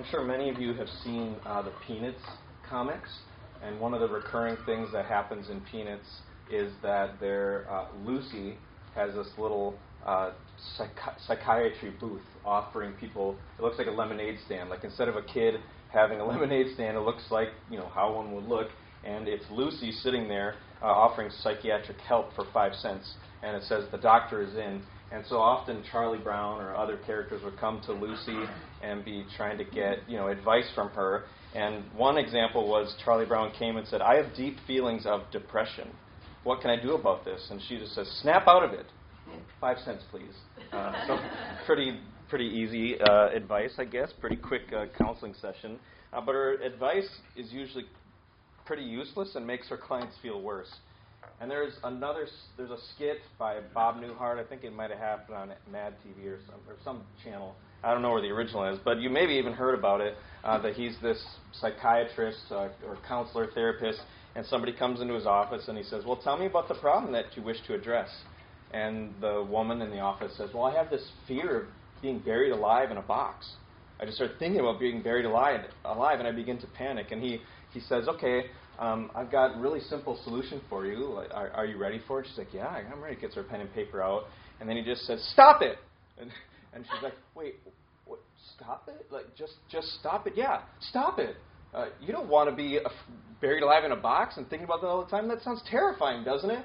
I'm sure many of you have seen uh, the Peanuts comics, and one of the recurring things that happens in Peanuts is that their uh, Lucy has this little uh, psychi- psychiatry booth offering people. It looks like a lemonade stand. Like instead of a kid having a lemonade stand, it looks like you know how one would look, and it's Lucy sitting there uh, offering psychiatric help for five cents, and it says the doctor is in. And so often Charlie Brown or other characters would come to Lucy and be trying to get you know advice from her. And one example was Charlie Brown came and said, "I have deep feelings of depression. What can I do about this?" And she just says, "Snap out of it. Five cents, please." Uh, so pretty pretty easy uh, advice, I guess. Pretty quick uh, counseling session. Uh, but her advice is usually pretty useless and makes her clients feel worse. And there's another, there's a skit by Bob Newhart. I think it might have happened on Mad TV or some, or some channel. I don't know where the original is, but you maybe even heard about it. Uh, that he's this psychiatrist uh, or counselor, therapist, and somebody comes into his office and he says, "Well, tell me about the problem that you wish to address." And the woman in the office says, "Well, I have this fear of being buried alive in a box. I just start thinking about being buried alive, alive, and I begin to panic." And he he says, "Okay, um, I've got a really simple solution for you. Are, are you ready for it? She's like, yeah, I'm ready. Gets her pen and paper out, and then he just says, stop it. And, and she's like, wait, what, stop it? Like, just just stop it? Yeah, stop it. Uh, you don't want to be a, buried alive in a box and thinking about that all the time. That sounds terrifying, doesn't it?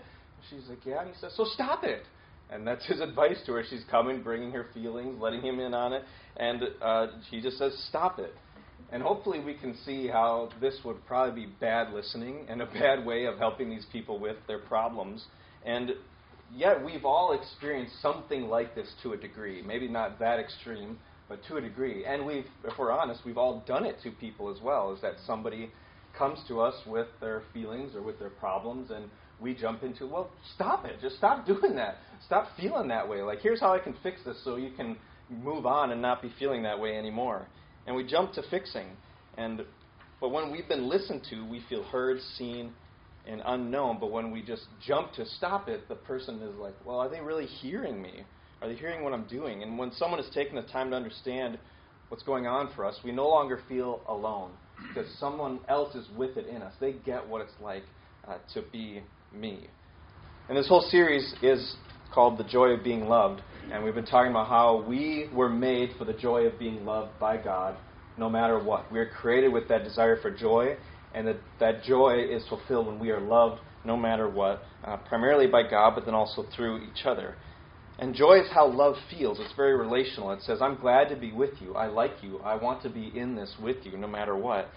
She's like, yeah. And he says, so stop it. And that's his advice to her. She's coming, bringing her feelings, letting him in on it, and uh, she just says, stop it. And hopefully, we can see how this would probably be bad listening and a bad way of helping these people with their problems. And yet, we've all experienced something like this to a degree. Maybe not that extreme, but to a degree. And we've, if we're honest, we've all done it to people as well. Is that somebody comes to us with their feelings or with their problems, and we jump into, well, stop it. Just stop doing that. Stop feeling that way. Like, here's how I can fix this so you can move on and not be feeling that way anymore and we jump to fixing. And but when we've been listened to, we feel heard, seen, and unknown. But when we just jump to stop it, the person is like, "Well, are they really hearing me? Are they hearing what I'm doing?" And when someone has taken the time to understand what's going on for us, we no longer feel alone because someone else is with it in us. They get what it's like uh, to be me. And this whole series is called The Joy of Being Loved. And we've been talking about how we were made for the joy of being loved by God no matter what. We are created with that desire for joy, and that, that joy is fulfilled when we are loved no matter what, uh, primarily by God, but then also through each other. And joy is how love feels. It's very relational. It says, I'm glad to be with you. I like you. I want to be in this with you no matter what.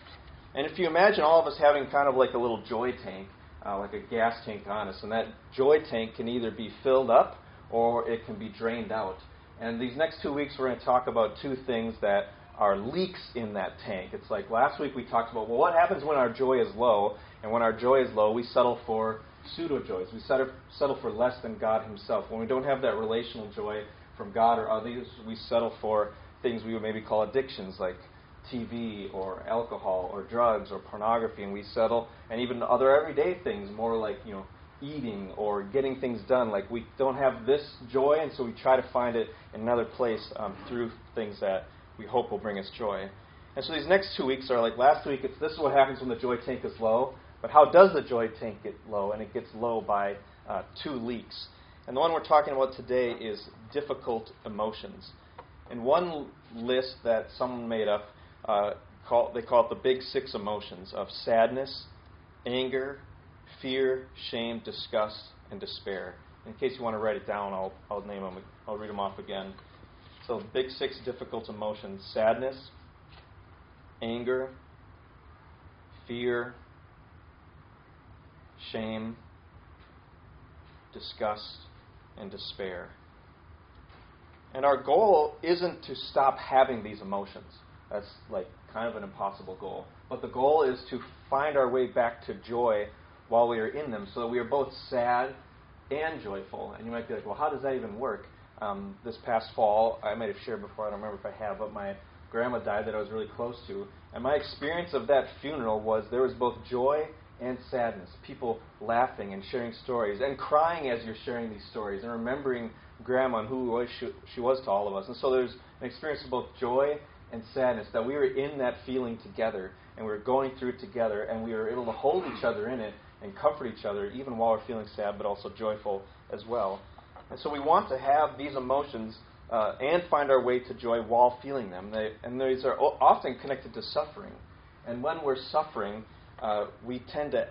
And if you imagine all of us having kind of like a little joy tank, uh, like a gas tank on us, and that joy tank can either be filled up or it can be drained out. And these next two weeks, we're going to talk about two things that are leaks in that tank. It's like last week we talked about, well, what happens when our joy is low? And when our joy is low, we settle for pseudo joys. We settle for less than God Himself. When we don't have that relational joy from God or others, we settle for things we would maybe call addictions, like TV or alcohol or drugs or pornography, and we settle, and even other everyday things, more like, you know, eating or getting things done. Like we don't have this joy, and so we try to find it in another place um, through things that we hope will bring us joy. And so these next two weeks are like last week, it's this is what happens when the joy tank is low. But how does the joy tank get low? And it gets low by uh, two leaks. And the one we're talking about today is difficult emotions. And one list that someone made up, uh, call, they call it the big six emotions of sadness, anger, fear, shame, disgust, and despair. In case you want to write it down, I'll, I'll name them. I'll read them off again. So, big six difficult emotions sadness, anger, fear, shame, disgust, and despair. And our goal isn't to stop having these emotions. That's like kind of an impossible goal. But the goal is to find our way back to joy while we are in them so that we are both sad and joyful. And you might be like, well, how does that even work? Um, this past fall, I might have shared before, I don't remember if I have, but my grandma died that I was really close to. And my experience of that funeral was there was both joy and sadness. People laughing and sharing stories and crying as you're sharing these stories and remembering grandma and who she, she was to all of us. And so there's an experience of both joy and sadness, that we were in that feeling together and we were going through it together and we were able to hold each other in it and comfort each other even while we're feeling sad but also joyful as well. And so we want to have these emotions uh, and find our way to joy while feeling them. They, and these are often connected to suffering. And when we're suffering, uh, we tend to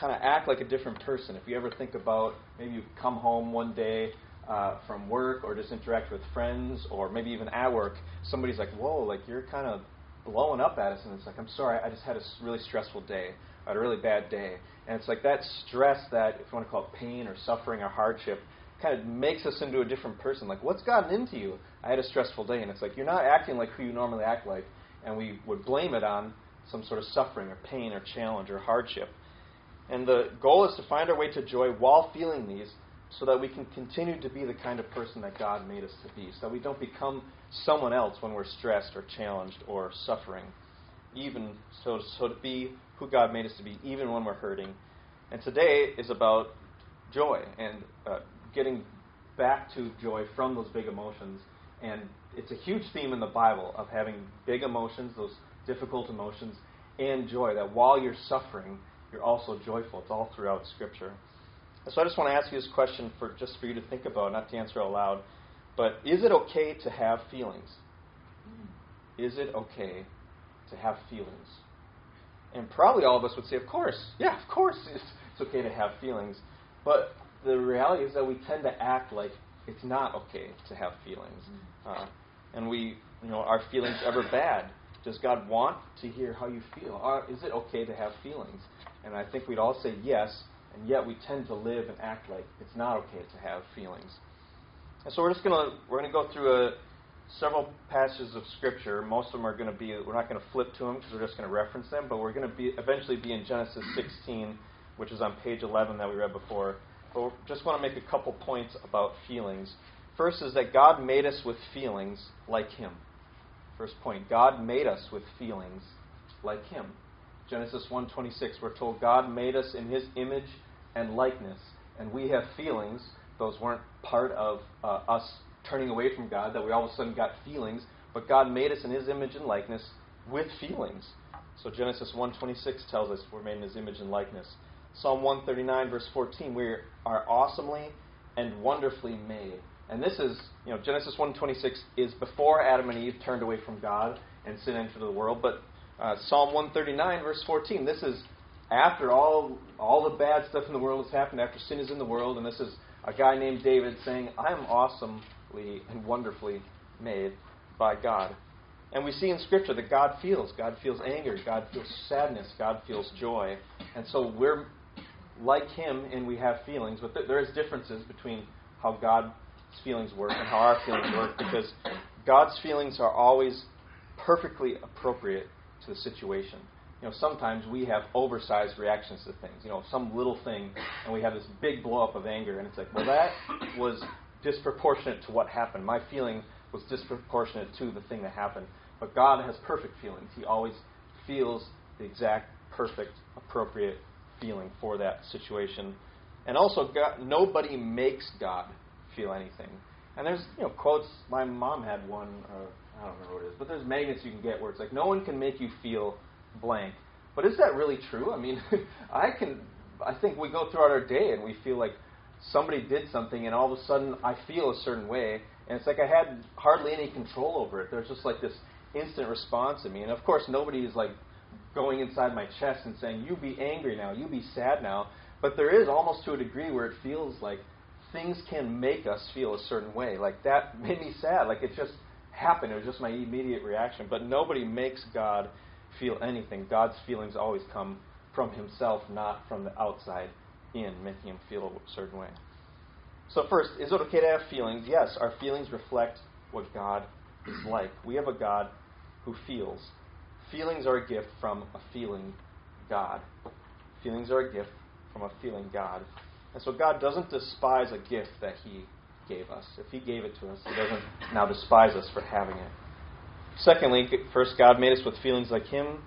kind of act like a different person. If you ever think about maybe you come home one day uh, from work or just interact with friends or maybe even at work, somebody's like, whoa, like you're kind of blowing up at us. And it's like, I'm sorry, I just had a really stressful day. I had a really bad day. And it's like that stress that, if you want to call it pain or suffering or hardship, kind of makes us into a different person. Like, what's gotten into you? I had a stressful day. And it's like, you're not acting like who you normally act like. And we would blame it on some sort of suffering or pain or challenge or hardship. And the goal is to find our way to joy while feeling these so that we can continue to be the kind of person that God made us to be, so that we don't become someone else when we're stressed or challenged or suffering. Even so, so to be who God made us to be, even when we're hurting. And today is about joy and uh, getting back to joy from those big emotions. And it's a huge theme in the Bible of having big emotions, those difficult emotions, and joy. That while you're suffering, you're also joyful. It's all throughout Scripture. So I just want to ask you this question for just for you to think about, not to answer out loud. But is it okay to have feelings? Is it okay to have feelings? And probably all of us would say, of course. Yeah, of course it's, it's okay to have feelings. But the reality is that we tend to act like it's not okay to have feelings. Uh, and we, you know, are feelings ever bad? Does God want to hear how you feel? Or is it okay to have feelings? And I think we'd all say yes, and yet we tend to live and act like it's not okay to have feelings. And so we're just gonna we're gonna go through a, several passages of scripture. Most of them are going to be we're not going to flip to them because we're just going to reference them, but we're going to be eventually be in Genesis 16, which is on page 11 that we read before. But just want to make a couple points about feelings. First is that God made us with feelings like Him. First point, God made us with feelings like Him. Genesis 1:26, we're told God made us in His image and likeness, and we have feelings. Those weren't part of uh, us turning away from God, that we all of a sudden got feelings, but God made us in His image and likeness with feelings. So Genesis 1:26 tells us we're made in His image and likeness. Psalm 139 verse 14, we are awesomely and wonderfully made. And this is, you know, Genesis 1:26 is before Adam and Eve turned away from God and sin entered the world, but uh, Psalm 139 verse 14, this is after all all the bad stuff in the world has happened, after sin is in the world, and this is a guy named David saying, "I am awesome and wonderfully made by God. And we see in Scripture that God feels. God feels anger. God feels sadness. God feels joy. And so we're like Him and we have feelings, but there is differences between how God's feelings work and how our feelings work because God's feelings are always perfectly appropriate to the situation. You know, sometimes we have oversized reactions to things. You know, some little thing, and we have this big blow up of anger, and it's like, well, that was disproportionate to what happened. My feeling was disproportionate to the thing that happened. But God has perfect feelings. He always feels the exact, perfect, appropriate feeling for that situation. And also, God, nobody makes God feel anything. And there's you know quotes. My mom had one. Uh, I don't remember what it is, but there's magnets you can get where it's like no one can make you feel blank. But is that really true? I mean, I can. I think we go throughout our day and we feel like somebody did something and all of a sudden I feel a certain way and it's like I had hardly any control over it. There's just like this instant response in me. And of course nobody is like going inside my chest and saying, You be angry now, you be sad now. But there is almost to a degree where it feels like things can make us feel a certain way. Like that made me sad. Like it just happened. It was just my immediate reaction. But nobody makes God feel anything. God's feelings always come from himself, not from the outside in, making him feel a certain way. So, first, is it okay to have feelings? Yes, our feelings reflect what God is like. We have a God who feels. Feelings are a gift from a feeling God. Feelings are a gift from a feeling God. And so God doesn't despise a gift that He gave us. If He gave it to us, He doesn't now despise us for having it. Secondly, first, God made us with feelings like Him.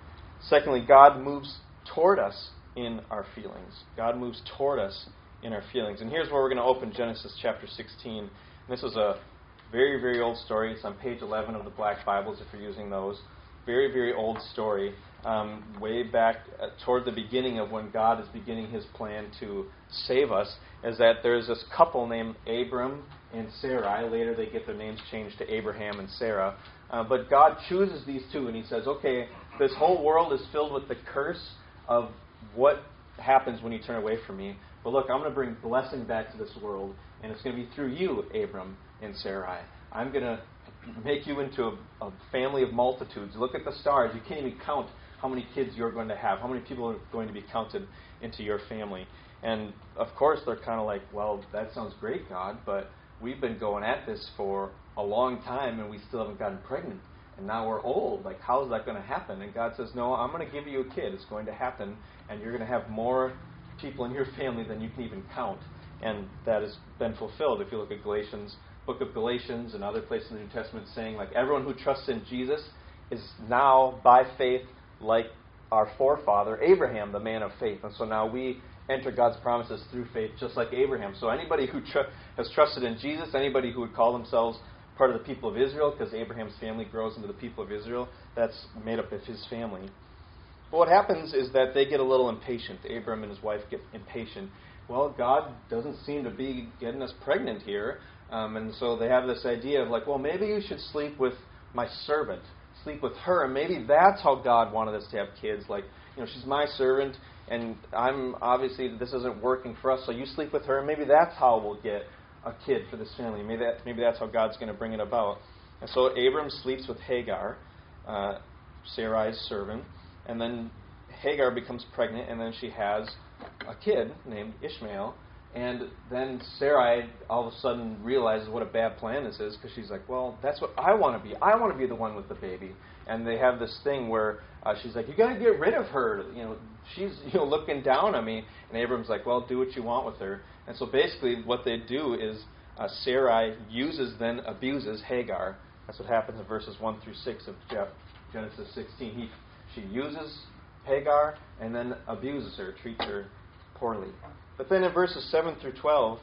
Secondly, God moves toward us in our feelings. God moves toward us in our feelings. And here's where we're going to open Genesis chapter 16. This is a Very, very old story. It's on page 11 of the Black Bibles if you're using those. Very, very old story. Um, way back uh, toward the beginning of when God is beginning his plan to save us, is that there's this couple named Abram and Sarai. Later they get their names changed to Abraham and Sarah. Uh, but God chooses these two, and He says, okay, this whole world is filled with the curse of what happens when you turn away from me. But look, I'm going to bring blessing back to this world, and it's going to be through you, Abram and Sarai. I'm going to make you into a, a family of multitudes. Look at the stars. You can't even count how many kids you're going to have, how many people are going to be counted into your family. And of course, they're kind of like, well, that sounds great, God, but we've been going at this for a long time and we still haven't gotten pregnant. And now we're old. Like, how's that going to happen? And God says, No, I'm going to give you a kid. It's going to happen. And you're going to have more people in your family than you can even count. And that has been fulfilled. If you look at Galatians, book of Galatians and other places in the New Testament, saying, like, everyone who trusts in Jesus is now, by faith, like our forefather, Abraham, the man of faith. And so now we enter God's promises through faith, just like Abraham. So anybody who tr- has trusted in Jesus, anybody who would call themselves part of the people of Israel, because Abraham's family grows into the people of Israel, that's made up of his family. But what happens is that they get a little impatient. Abram and his wife get impatient. Well, God doesn't seem to be getting us pregnant here. Um, and so they have this idea of like, well, maybe you should sleep with my servant, sleep with her, and maybe that's how God wanted us to have kids. Like, you know, she's my servant, and I'm obviously this isn't working for us, so you sleep with her, and maybe that's how we'll get a kid for this family. Maybe that maybe that's how God's going to bring it about. And so Abram sleeps with Hagar, uh, Sarai's servant, and then Hagar becomes pregnant, and then she has a kid named Ishmael. And then Sarai all of a sudden realizes what a bad plan this is because she's like, well, that's what I want to be. I want to be the one with the baby. And they have this thing where uh, she's like, you got to get rid of her. You know, she's you know looking down on me. And Abram's like, well, do what you want with her. And so basically, what they do is uh, Sarai uses then abuses Hagar. That's what happens in verses one through six of Genesis 16. He, she uses Hagar and then abuses her, treats her poorly. But then in verses 7 through 12,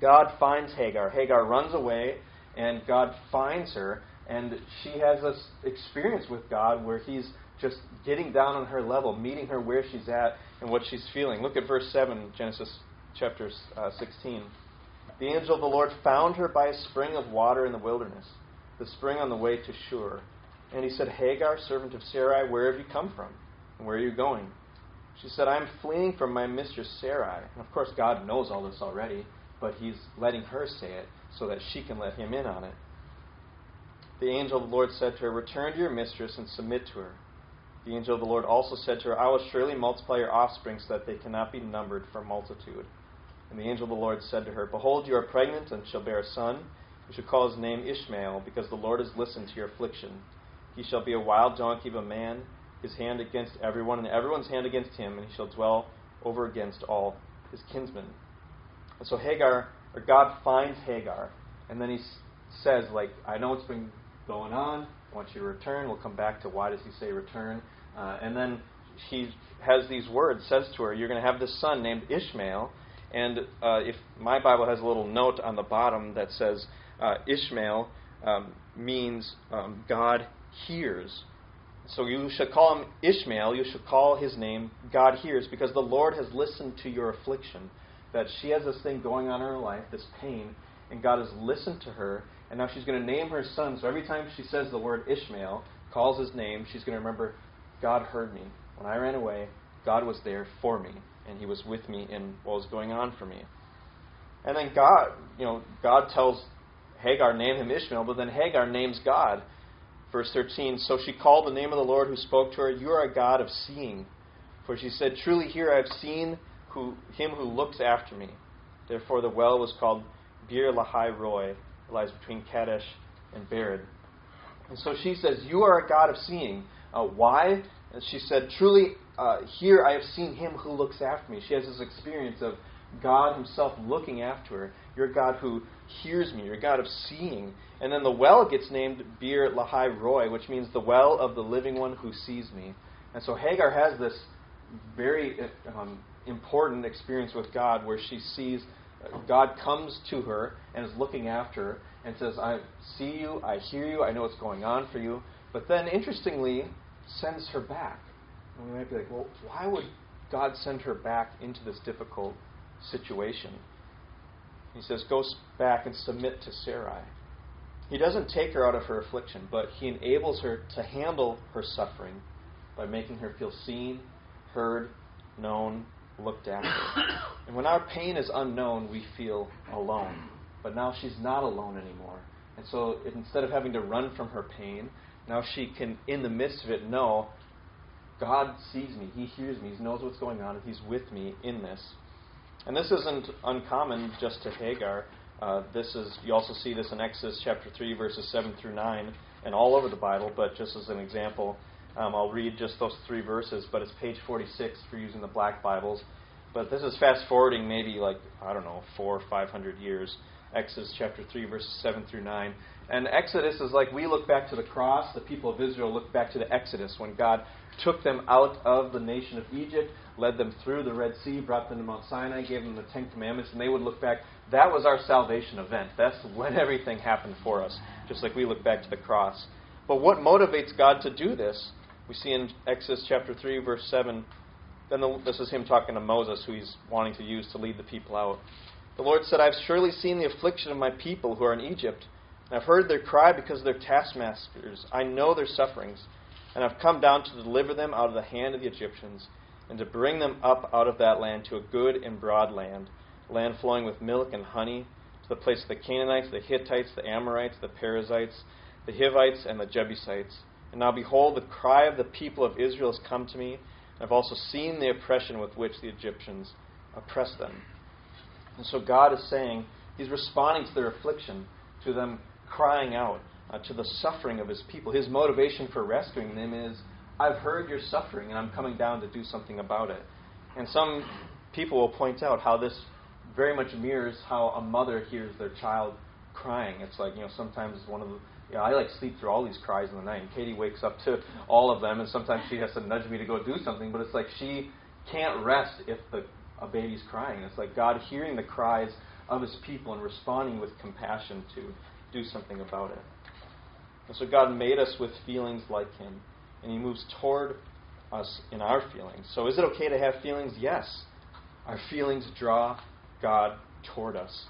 God finds Hagar. Hagar runs away, and God finds her, and she has this experience with God where He's just getting down on her level, meeting her where she's at and what she's feeling. Look at verse 7, Genesis chapter uh, 16. The angel of the Lord found her by a spring of water in the wilderness, the spring on the way to Shur. And he said, Hagar, servant of Sarai, where have you come from? And where are you going? She said, I'm fleeing from my mistress Sarai. And of course, God knows all this already, but he's letting her say it so that she can let him in on it. The angel of the Lord said to her, Return to your mistress and submit to her. The angel of the Lord also said to her, I will surely multiply your offspring so that they cannot be numbered for multitude. And the angel of the Lord said to her, Behold, you are pregnant and shall bear a son. You shall call his name Ishmael, because the Lord has listened to your affliction. He shall be a wild donkey of a man his hand against everyone, and everyone's hand against him, and he shall dwell over against all his kinsmen. And so Hagar, or God finds Hagar, and then he says, like, I know it's been going on. I want you to return. We'll come back to why does he say return. Uh, and then he has these words, says to her, You're going to have this son named Ishmael. And uh, if my Bible has a little note on the bottom that says uh, Ishmael um, means um, God hears. So you should call him Ishmael. You should call his name God hears, because the Lord has listened to your affliction. That she has this thing going on in her life, this pain, and God has listened to her, and now she's going to name her son. So every time she says the word Ishmael, calls his name, she's going to remember God heard me. When I ran away, God was there for me, and he was with me in what was going on for me. And then God, you know, God tells Hagar, name him Ishmael, but then Hagar names God. Verse 13 So she called the name of the Lord who spoke to her, You are a God of seeing. For she said, Truly here I have seen who, him who looks after me. Therefore the well was called Beer Lahai Roi. It lies between Kadesh and Bered. And so she says, You are a God of seeing. Uh, why? And she said, Truly, uh, here I have seen him who looks after me. She has this experience of God Himself looking after her. You're a God who hears me. You're a God of seeing. And then the well gets named Beer Lahai Roi, which means the well of the living one who sees me. And so Hagar has this very um, important experience with God where she sees God comes to her and is looking after her and says, I see you, I hear you, I know what's going on for you. But then, interestingly, sends her back. And we might be like, well, why would God send her back into this difficult situation? He says, Go back and submit to Sarai. He doesn't take her out of her affliction, but he enables her to handle her suffering by making her feel seen, heard, known, looked after. And when our pain is unknown, we feel alone. But now she's not alone anymore. And so instead of having to run from her pain, now she can, in the midst of it, know God sees me, He hears me, He knows what's going on, and He's with me in this. And this isn't uncommon just to Hagar. Uh, this is you also see this in Exodus chapter three, verses seven through nine, and all over the Bible. But just as an example, um, I'll read just those three verses. But it's page 46 for using the black Bibles. But this is fast forwarding maybe like I don't know four or five hundred years. Exodus chapter three, verses seven through nine. And Exodus is like we look back to the cross. The people of Israel look back to the Exodus when God took them out of the nation of Egypt, led them through the Red Sea, brought them to Mount Sinai, gave them the Ten Commandments, and they would look back. That was our salvation event. That's when everything happened for us, just like we look back to the cross. But what motivates God to do this? We see in Exodus chapter 3, verse 7. Then the, this is him talking to Moses, who he's wanting to use to lead the people out. The Lord said, I've surely seen the affliction of my people who are in Egypt, and I've heard their cry because of their taskmasters. I know their sufferings and I've come down to deliver them out of the hand of the Egyptians, and to bring them up out of that land to a good and broad land, land flowing with milk and honey, to the place of the Canaanites, the Hittites, the Amorites, the Perizzites, the Hivites, and the Jebusites. And now behold, the cry of the people of Israel has come to me, and I've also seen the oppression with which the Egyptians oppress them. And so God is saying, He's responding to their affliction, to them crying out uh, to the suffering of his people. His motivation for rescuing them is I've heard your suffering and I'm coming down to do something about it. And some people will point out how this very much mirrors how a mother hears their child crying. It's like, you know, sometimes one of the you know, I like sleep through all these cries in the night, and Katie wakes up to all of them, and sometimes she has to nudge me to go do something, but it's like she can't rest if the, a baby's crying. It's like God hearing the cries of his people and responding with compassion to do something about it. And so God made us with feelings like Him, and He moves toward us in our feelings. So is it okay to have feelings? Yes. Our feelings draw God toward us.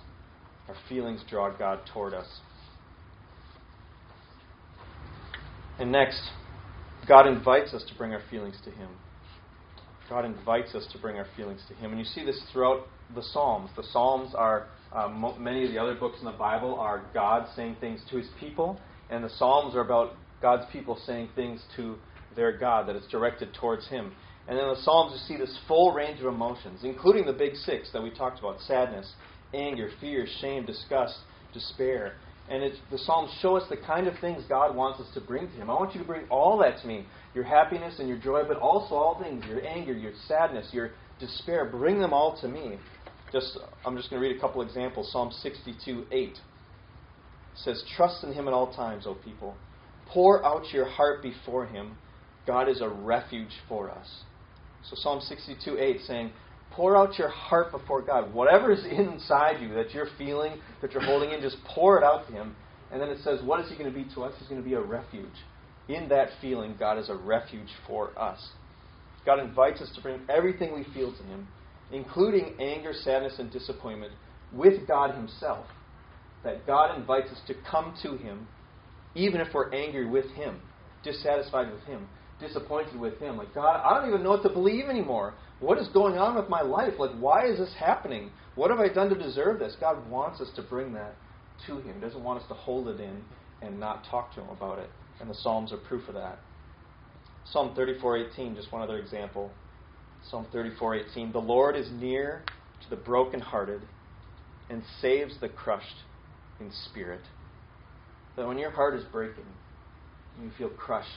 Our feelings draw God toward us. And next, God invites us to bring our feelings to Him. God invites us to bring our feelings to Him. And you see this throughout the Psalms. The Psalms are, uh, mo- many of the other books in the Bible are God saying things to His people. And the Psalms are about God's people saying things to their God, that it's directed towards Him. And in the Psalms, you see this full range of emotions, including the big six that we talked about sadness, anger, fear, shame, disgust, despair. And the Psalms show us the kind of things God wants us to bring to Him. I want you to bring all that to me your happiness and your joy, but also all things your anger, your sadness, your despair. Bring them all to me. Just, I'm just going to read a couple examples. Psalm 62 8 says, Trust in him at all times, O people. Pour out your heart before him. God is a refuge for us. So Psalm 62 8 saying, Pour out your heart before God. Whatever is inside you that you're feeling, that you're holding in, just pour it out to him. And then it says, What is he going to be to us? He's going to be a refuge. In that feeling, God is a refuge for us. God invites us to bring everything we feel to him, including anger, sadness, and disappointment, with God himself that God invites us to come to Him, even if we're angry with Him, dissatisfied with Him, disappointed with Him. Like, God, I don't even know what to believe anymore. What is going on with my life? Like, why is this happening? What have I done to deserve this? God wants us to bring that to Him. He doesn't want us to hold it in and not talk to Him about it. And the Psalms are proof of that. Psalm 34:18, just one other example. Psalm 34:18, "The Lord is near to the brokenhearted and saves the crushed in spirit. That when your heart is breaking, you feel crushed,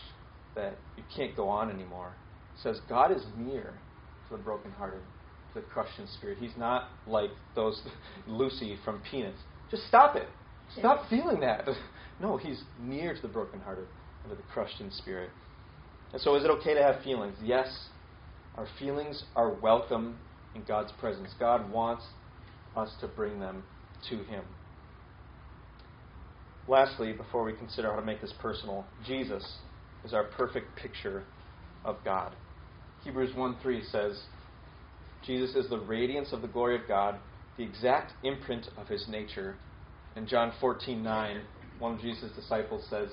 that you can't go on anymore, it says God is near to the brokenhearted, to the crushed in spirit. He's not like those Lucy from Peanuts. Just stop it. Stop feeling that. No, he's near to the brokenhearted and to the crushed in spirit. And so, is it okay to have feelings? Yes. Our feelings are welcome in God's presence. God wants us to bring them to Him. Lastly, before we consider how to make this personal, Jesus is our perfect picture of God. Hebrews 1 3 says, Jesus is the radiance of the glory of God, the exact imprint of his nature. In John 14 9, one of Jesus' disciples says,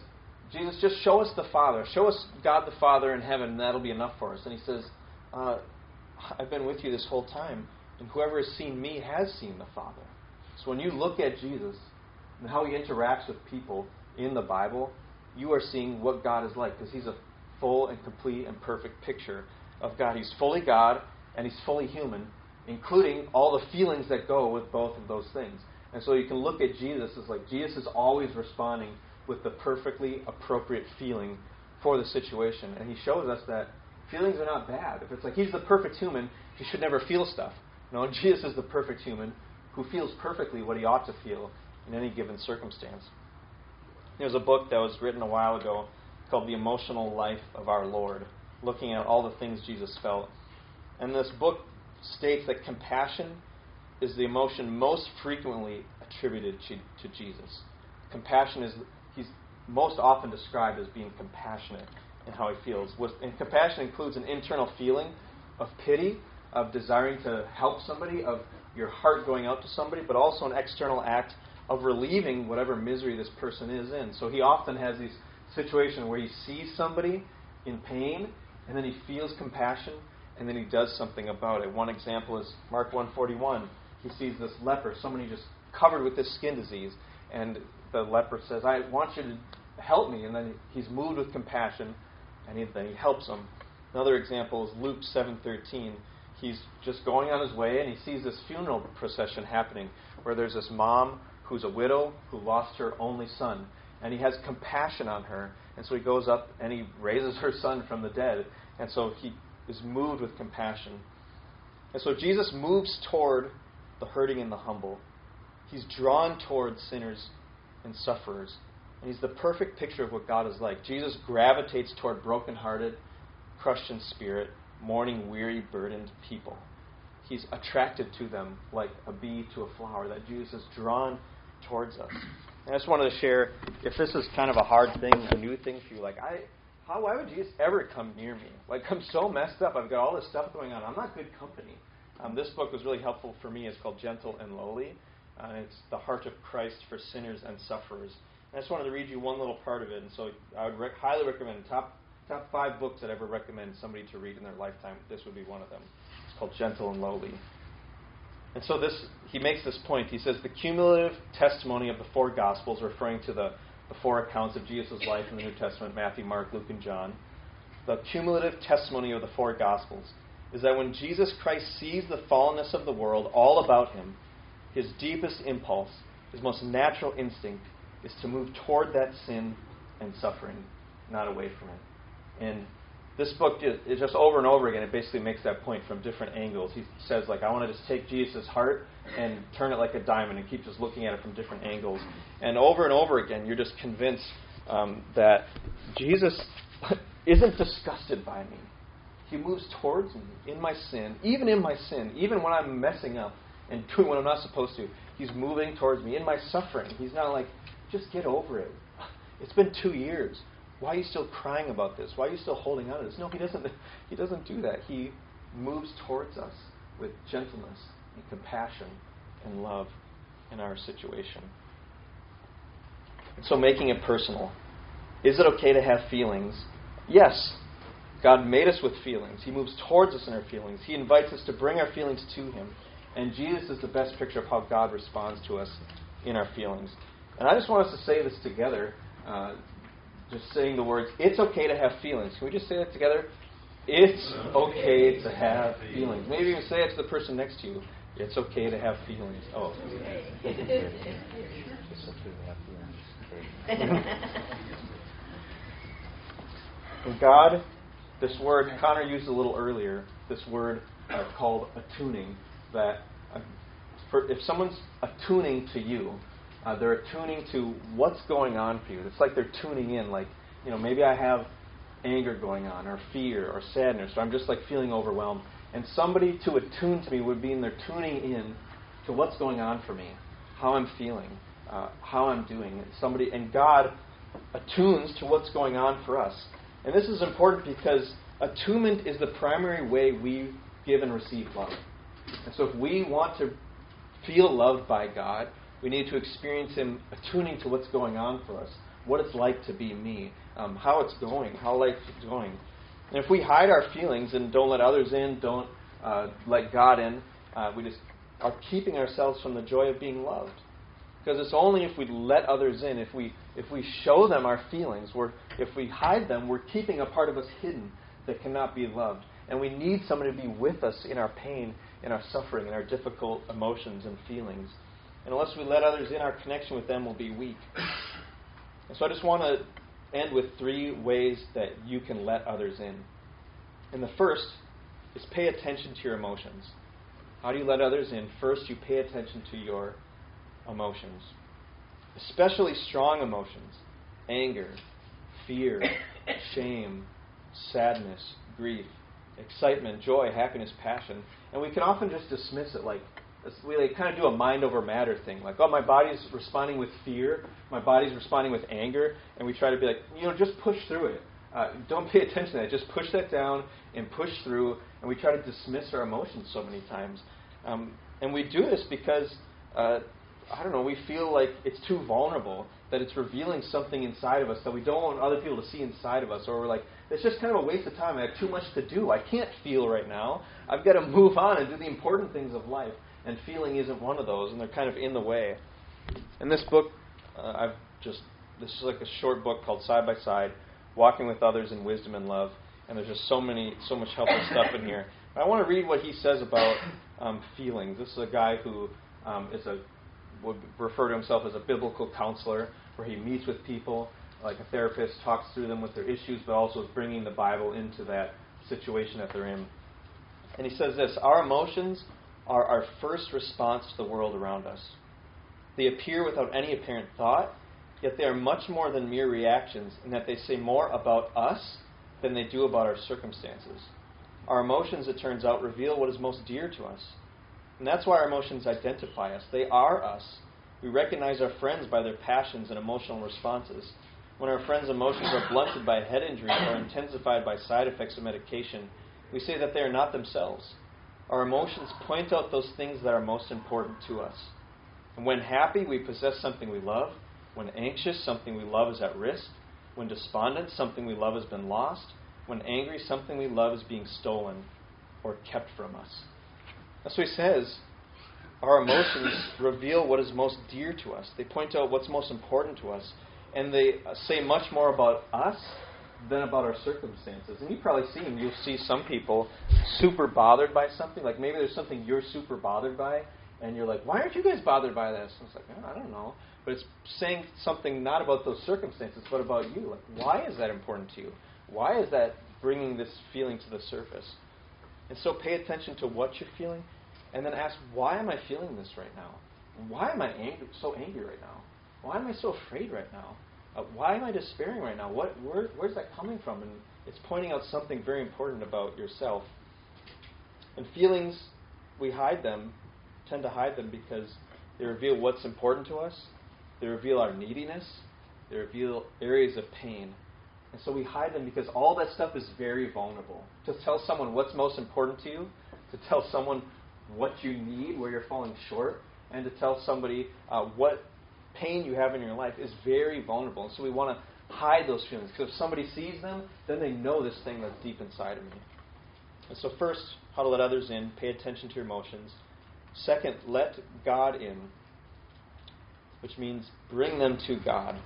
Jesus, just show us the Father. Show us God the Father in heaven, and that'll be enough for us. And he says, uh, I've been with you this whole time, and whoever has seen me has seen the Father. So when you look at Jesus and how he interacts with people in the Bible, you are seeing what God is like, because he's a full and complete and perfect picture of God. He's fully God and he's fully human, including all the feelings that go with both of those things. And so you can look at Jesus as like Jesus is always responding with the perfectly appropriate feeling for the situation. And he shows us that feelings are not bad. If it's like he's the perfect human, he should never feel stuff. No, Jesus is the perfect human who feels perfectly what he ought to feel in any given circumstance. There's a book that was written a while ago called The Emotional Life of Our Lord, looking at all the things Jesus felt. And this book states that compassion is the emotion most frequently attributed to, to Jesus. Compassion is, he's most often described as being compassionate in how he feels. And compassion includes an internal feeling of pity, of desiring to help somebody, of your heart going out to somebody, but also an external act of relieving whatever misery this person is in. So he often has these situations where he sees somebody in pain, and then he feels compassion, and then he does something about it. One example is Mark 141. He sees this leper, somebody just covered with this skin disease, and the leper says, "I want you to help me," and then he's moved with compassion, and he, he helps them. Another example is Luke 7:13. He's just going on his way, and he sees this funeral procession happening, where there's this mom who's a widow who lost her only son, and he has compassion on her, and so he goes up and he raises her son from the dead, and so he is moved with compassion. And so Jesus moves toward the hurting and the humble. He's drawn toward sinners and sufferers. And he's the perfect picture of what God is like. Jesus gravitates toward brokenhearted, crushed in spirit, mourning, weary, burdened people. He's attracted to them like a bee to a flower, that Jesus is drawn towards us. And I just wanted to share if this is kind of a hard thing, a new thing for you, like I how, why would Jesus ever come near me? Like, I'm so messed up. I've got all this stuff going on. I'm not good company. Um, this book was really helpful for me. It's called Gentle and Lowly. Uh, it's the heart of Christ for sinners and sufferers. I just wanted to read you one little part of it. And so I would rec- highly recommend top top five books that I ever recommend somebody to read in their lifetime. This would be one of them. It's called Gentle and Lowly. And so this he makes this point. He says the cumulative testimony of the four Gospels, referring to the the four accounts of Jesus' life in the New Testament Matthew, Mark, Luke, and John. The cumulative testimony of the four Gospels is that when Jesus Christ sees the fallenness of the world all about him, his deepest impulse, his most natural instinct, is to move toward that sin and suffering, not away from it. And this book is just over and over again. It basically makes that point from different angles. He says, like, I want to just take Jesus' heart and turn it like a diamond and keep just looking at it from different angles. And over and over again, you're just convinced um, that Jesus isn't disgusted by me. He moves towards me in my sin, even in my sin, even when I'm messing up and doing what I'm not supposed to. He's moving towards me in my suffering. He's not like, just get over it. It's been two years. Why are you still crying about this? Why are you still holding on to this? No, he doesn't. He doesn't do that. He moves towards us with gentleness and compassion and love in our situation. So, making it personal. Is it okay to have feelings? Yes. God made us with feelings. He moves towards us in our feelings. He invites us to bring our feelings to Him. And Jesus is the best picture of how God responds to us in our feelings. And I just want us to say this together. Uh, just saying the words, it's okay to have feelings. Can we just say that together? It's okay to have feelings. Maybe even say it to the person next to you. It's okay to have feelings. Oh. It's okay to have feelings. and God, this word, Connor used a little earlier, this word uh, called attuning, that uh, for, if someone's attuning to you, uh, they're attuning to what's going on for you. It's like they're tuning in. Like, you know, maybe I have anger going on, or fear, or sadness, or I'm just like feeling overwhelmed. And somebody to attune to me would mean they're tuning in to what's going on for me, how I'm feeling, uh, how I'm doing. Somebody and God attunes to what's going on for us. And this is important because attunement is the primary way we give and receive love. And so if we want to feel loved by God, we need to experience Him attuning to what's going on for us, what it's like to be me, um, how it's going, how life is going. And if we hide our feelings and don't let others in, don't uh, let God in, uh, we just are keeping ourselves from the joy of being loved. Because it's only if we let others in, if we if we show them our feelings, we're, if we hide them, we're keeping a part of us hidden that cannot be loved. And we need somebody to be with us in our pain, in our suffering, in our difficult emotions and feelings. And unless we let others in, our connection with them will be weak. And so I just want to end with three ways that you can let others in. And the first is pay attention to your emotions. How do you let others in? First, you pay attention to your emotions, especially strong emotions anger, fear, shame, sadness, grief, excitement, joy, happiness, passion. And we can often just dismiss it like, we like kind of do a mind over matter thing. Like, oh, my body's responding with fear, my body's responding with anger, and we try to be like, you know, just push through it. Uh, don't pay attention to that. Just push that down and push through. And we try to dismiss our emotions so many times. Um, and we do this because uh, I don't know, we feel like it's too vulnerable, that it's revealing something inside of us that we don't want other people to see inside of us, or we're like, it's just kind of a waste of time. I have too much to do. I can't feel right now. I've got to move on and do the important things of life. And feeling isn't one of those, and they're kind of in the way. In this book, uh, I've just, this is like a short book called Side by Side Walking with Others in Wisdom and Love. And there's just so many, so much helpful stuff in here. But I want to read what he says about um, feelings. This is a guy who um, is a would refer to himself as a biblical counselor, where he meets with people like a therapist, talks through them with their issues, but also is bringing the Bible into that situation that they're in. And he says this Our emotions are our first response to the world around us. They appear without any apparent thought, yet they are much more than mere reactions in that they say more about us than they do about our circumstances. Our emotions, it turns out, reveal what is most dear to us. And that's why our emotions identify us. They are us. We recognize our friends by their passions and emotional responses. When our friends' emotions are blunted by head injury or intensified by side effects of medication, we say that they are not themselves. Our emotions point out those things that are most important to us. And when happy, we possess something we love. When anxious, something we love is at risk. When despondent, something we love has been lost. When angry, something we love is being stolen or kept from us. That's what he says. Our emotions reveal what is most dear to us. They point out what's most important to us. And they say much more about us than about our circumstances. And you've probably seen, you'll see some people super bothered by something. Like maybe there's something you're super bothered by, and you're like, why aren't you guys bothered by this? And it's like, oh, I don't know. But it's saying something not about those circumstances, but about you. Like, why is that important to you? Why is that bringing this feeling to the surface? And so pay attention to what you're feeling and then ask, why am I feeling this right now? Why am I angry, so angry right now? Why am I so afraid right now? Uh, why am I despairing right now? What, where, where's that coming from? And it's pointing out something very important about yourself. And feelings, we hide them, tend to hide them because they reveal what's important to us, they reveal our neediness, they reveal areas of pain. And so we hide them because all that stuff is very vulnerable. To tell someone what's most important to you, to tell someone what you need, where you're falling short, and to tell somebody uh, what pain you have in your life is very vulnerable. And so we want to hide those feelings because if somebody sees them, then they know this thing that's deep inside of me. And so, first, how to let others in, pay attention to your emotions. Second, let God in, which means bring them to God.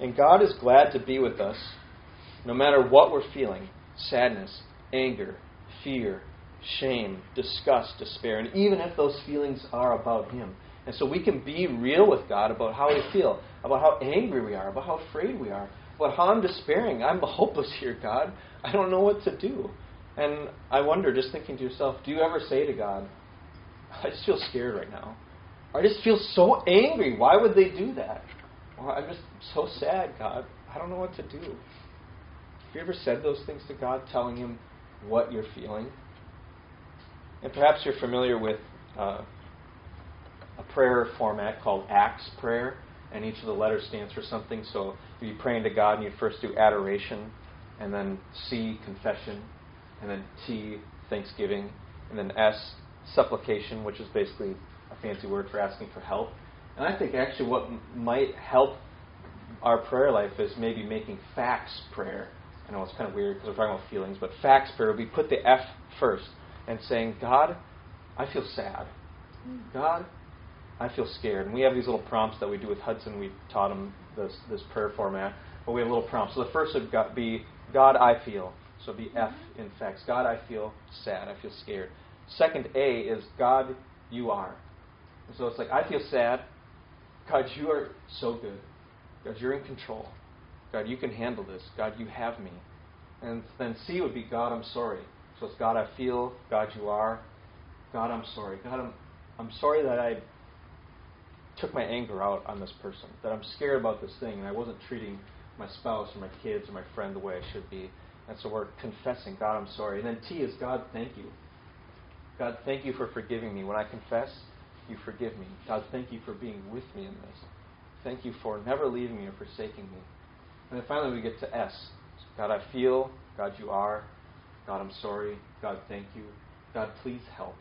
And God is glad to be with us no matter what we're feeling sadness, anger, fear, shame, disgust, despair, and even if those feelings are about Him. And so we can be real with God about how we feel, about how angry we are, about how afraid we are, about how I'm despairing. I'm hopeless here, God. I don't know what to do. And I wonder, just thinking to yourself, do you ever say to God, I just feel scared right now? I just feel so angry. Why would they do that? Or I'm just so sad, God. I don't know what to do. Have you ever said those things to God, telling Him what you're feeling? And perhaps you're familiar with uh, a prayer format called Acts prayer, and each of the letters stands for something. So if you're praying to God, and you'd first do adoration, and then C, confession, and then T, thanksgiving, and then S, supplication, which is basically a fancy word for asking for help. And I think actually what m- might help our prayer life is maybe making facts prayer. I know it's kind of weird because we're talking about feelings, but facts prayer, we put the F first and saying, God, I feel sad. Mm. God, I feel scared. And we have these little prompts that we do with Hudson. We taught him this, this prayer format. But we have little prompts. So the first would be, God, I feel. So the F mm-hmm. in facts. God, I feel sad. I feel scared. Second A is, God, you are. And so it's like, I feel sad. God, you are so good. God, you're in control. God, you can handle this. God, you have me. And then C would be, God, I'm sorry. So it's God, I feel. God, you are. God, I'm sorry. God, I'm, I'm sorry that I took my anger out on this person, that I'm scared about this thing, and I wasn't treating my spouse or my kids or my friend the way I should be. And so we're confessing, God, I'm sorry. And then T is, God, thank you. God, thank you for forgiving me. When I confess, you forgive me. God, thank you for being with me in this. Thank you for never leaving me or forsaking me. And then finally we get to S. God, I feel. God, you are. God, I'm sorry. God, thank you. God, please help.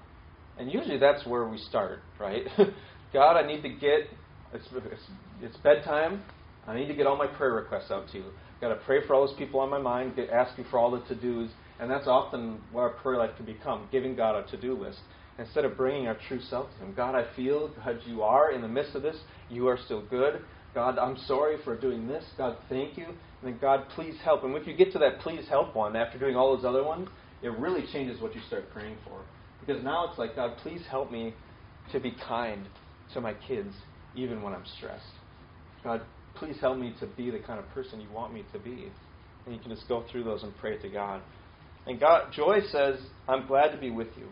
And usually that's where we start, right? God, I need to get, it's, it's, it's, bedtime. I need to get all my prayer requests out to you. I've got to pray for all those people on my mind, get, ask you for all the to dos. And that's often what our prayer life can become giving God a to do list. Instead of bringing our true self to Him. God, I feel, God, you are in the midst of this. You are still good. God, I'm sorry for doing this. God, thank you. And then, God, please help. And if you get to that please help one after doing all those other ones, it really changes what you start praying for. Because now it's like, God, please help me to be kind to my kids even when I'm stressed. God, please help me to be the kind of person you want me to be. And you can just go through those and pray to God. And God, joy says, I'm glad to be with you.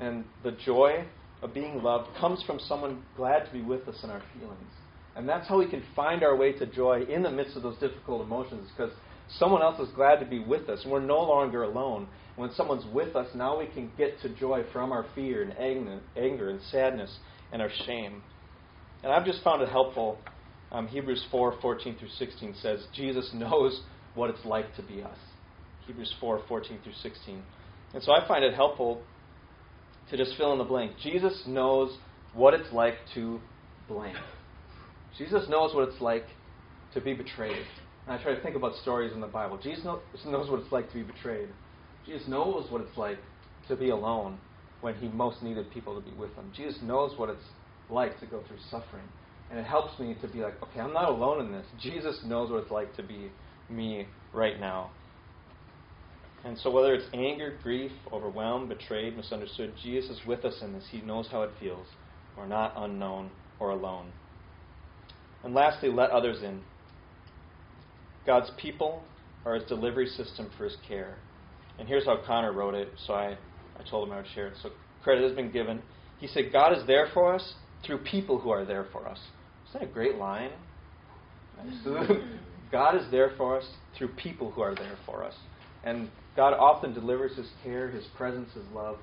And the joy of being loved comes from someone glad to be with us in our feelings. And that's how we can find our way to joy in the midst of those difficult emotions, because someone else is glad to be with us, and we're no longer alone. When someone's with us, now we can get to joy from our fear and anger and sadness and our shame. And I've just found it helpful. Um, Hebrews 4 14 through 16 says, Jesus knows what it's like to be us. Hebrews 4 14 through 16. And so I find it helpful to just fill in the blank. Jesus knows what it's like to blank. Jesus knows what it's like to be betrayed. And I try to think about stories in the Bible. Jesus knows what it's like to be betrayed. Jesus knows what it's like to be alone when he most needed people to be with him. Jesus knows what it's like to go through suffering. And it helps me to be like, okay, I'm not alone in this. Jesus knows what it's like to be me right now. And so, whether it's anger, grief, overwhelmed, betrayed, misunderstood, Jesus is with us in this. He knows how it feels. We're not unknown or alone. And lastly, let others in. God's people are his delivery system for his care. And here's how Connor wrote it, so I, I told him I would share it. So credit has been given. He said, God is there for us through people who are there for us. Isn't that a great line? God is there for us through people who are there for us. And God often delivers His care, His presence, His love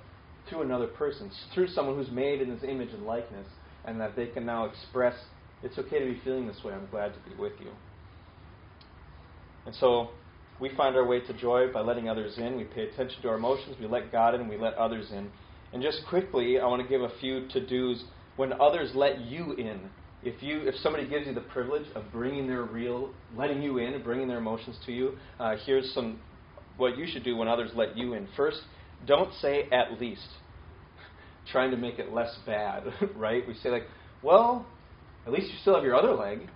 through another person, through someone who's made in His image and likeness, and that they can now express, it's okay to be feeling this way. I'm glad to be with you. And so we find our way to joy by letting others in. We pay attention to our emotions. We let God in. We let others in. And just quickly, I want to give a few to dos when others let you in. If you, if somebody gives you the privilege of bringing their real, letting you in bringing their emotions to you, uh, here's some what you should do when others let you in. First, don't say at least, trying to make it less bad, right? We say like, well, at least you still have your other leg,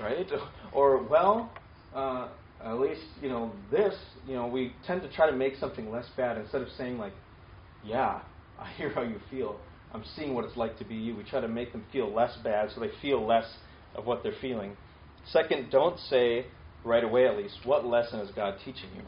right? Or well, uh, at least you know this. You know, we tend to try to make something less bad instead of saying like, yeah, I hear how you feel. I'm seeing what it's like to be you. We try to make them feel less bad so they feel less of what they're feeling. Second, don't say right away at least, what lesson is God teaching you?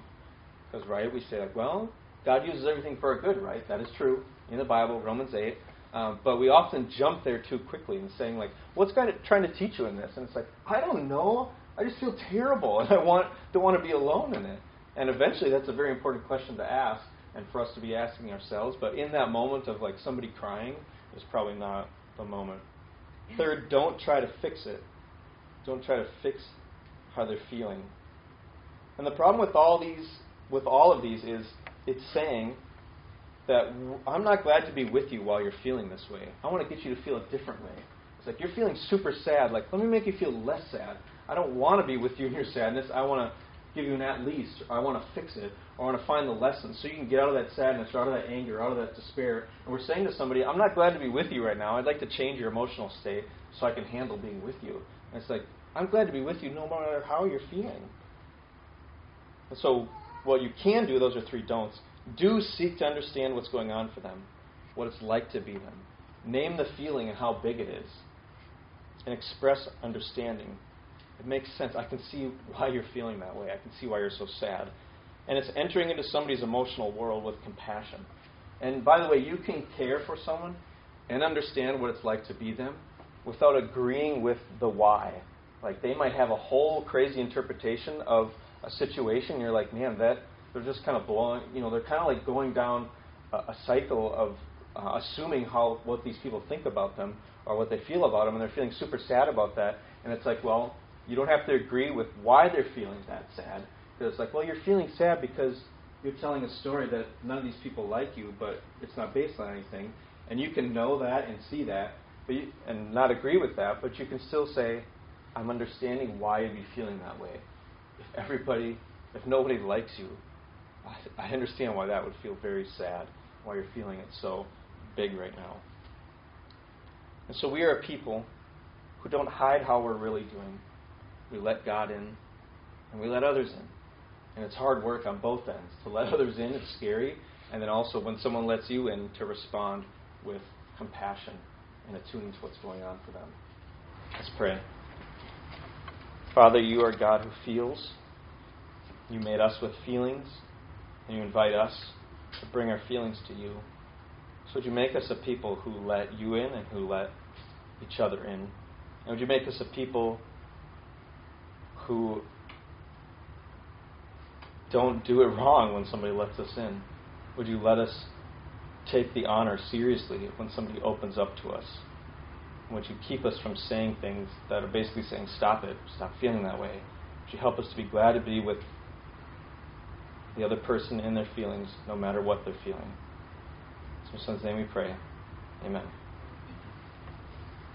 Because, right, we say, like, well, God uses everything for our good, right? That is true in the Bible, Romans 8. Um, but we often jump there too quickly and saying, like, what's God trying to teach you in this? And it's like, I don't know. I just feel terrible, and I want don't want to be alone in it. And eventually, that's a very important question to ask and for us to be asking ourselves. But in that moment of like somebody crying is probably not the moment. Third, don't try to fix it. Don't try to fix how they're feeling. And the problem with all these, with all of these, is it's saying that I'm not glad to be with you while you're feeling this way. I want to get you to feel a different way. It's like you're feeling super sad. Like let me make you feel less sad. I don't want to be with you in your sadness. I want to give you an at least, or I want to fix it, or I want to find the lesson so you can get out of that sadness, or out of that anger, out of that despair. And we're saying to somebody, I'm not glad to be with you right now. I'd like to change your emotional state so I can handle being with you. And it's like, I'm glad to be with you no matter how you're feeling. And so, what you can do, those are three don'ts. Do seek to understand what's going on for them, what it's like to be them. Name the feeling and how big it is, and express understanding. It makes sense. I can see why you're feeling that way. I can see why you're so sad. And it's entering into somebody's emotional world with compassion. And by the way, you can care for someone and understand what it's like to be them without agreeing with the why. Like they might have a whole crazy interpretation of a situation. You're like, man, that they're just kind of blowing. You know, they're kind of like going down a, a cycle of uh, assuming how what these people think about them or what they feel about them, and they're feeling super sad about that. And it's like, well, you don't have to agree with why they're feeling that sad. Because it's like, well, you're feeling sad because you're telling a story that none of these people like you, but it's not based on anything. And you can know that and see that, but you, and not agree with that, but you can still say, I'm understanding why you'd be feeling that way. If everybody, if nobody likes you, I, I understand why that would feel very sad, why you're feeling it so big right now. And so we are a people who don't hide how we're really doing we let God in, and we let others in. And it's hard work on both ends. To let others in, it's scary. And then also, when someone lets you in, to respond with compassion and attuning to what's going on for them. Let's pray. Father, you are God who feels. You made us with feelings, and you invite us to bring our feelings to you. So would you make us a people who let you in and who let each other in? And would you make us a people who don't do it wrong when somebody lets us in? Would you let us take the honor seriously when somebody opens up to us? Would you keep us from saying things that are basically saying, stop it, stop feeling that way? Would you help us to be glad to be with the other person in their feelings, no matter what they're feeling? In your son's name we pray. Amen.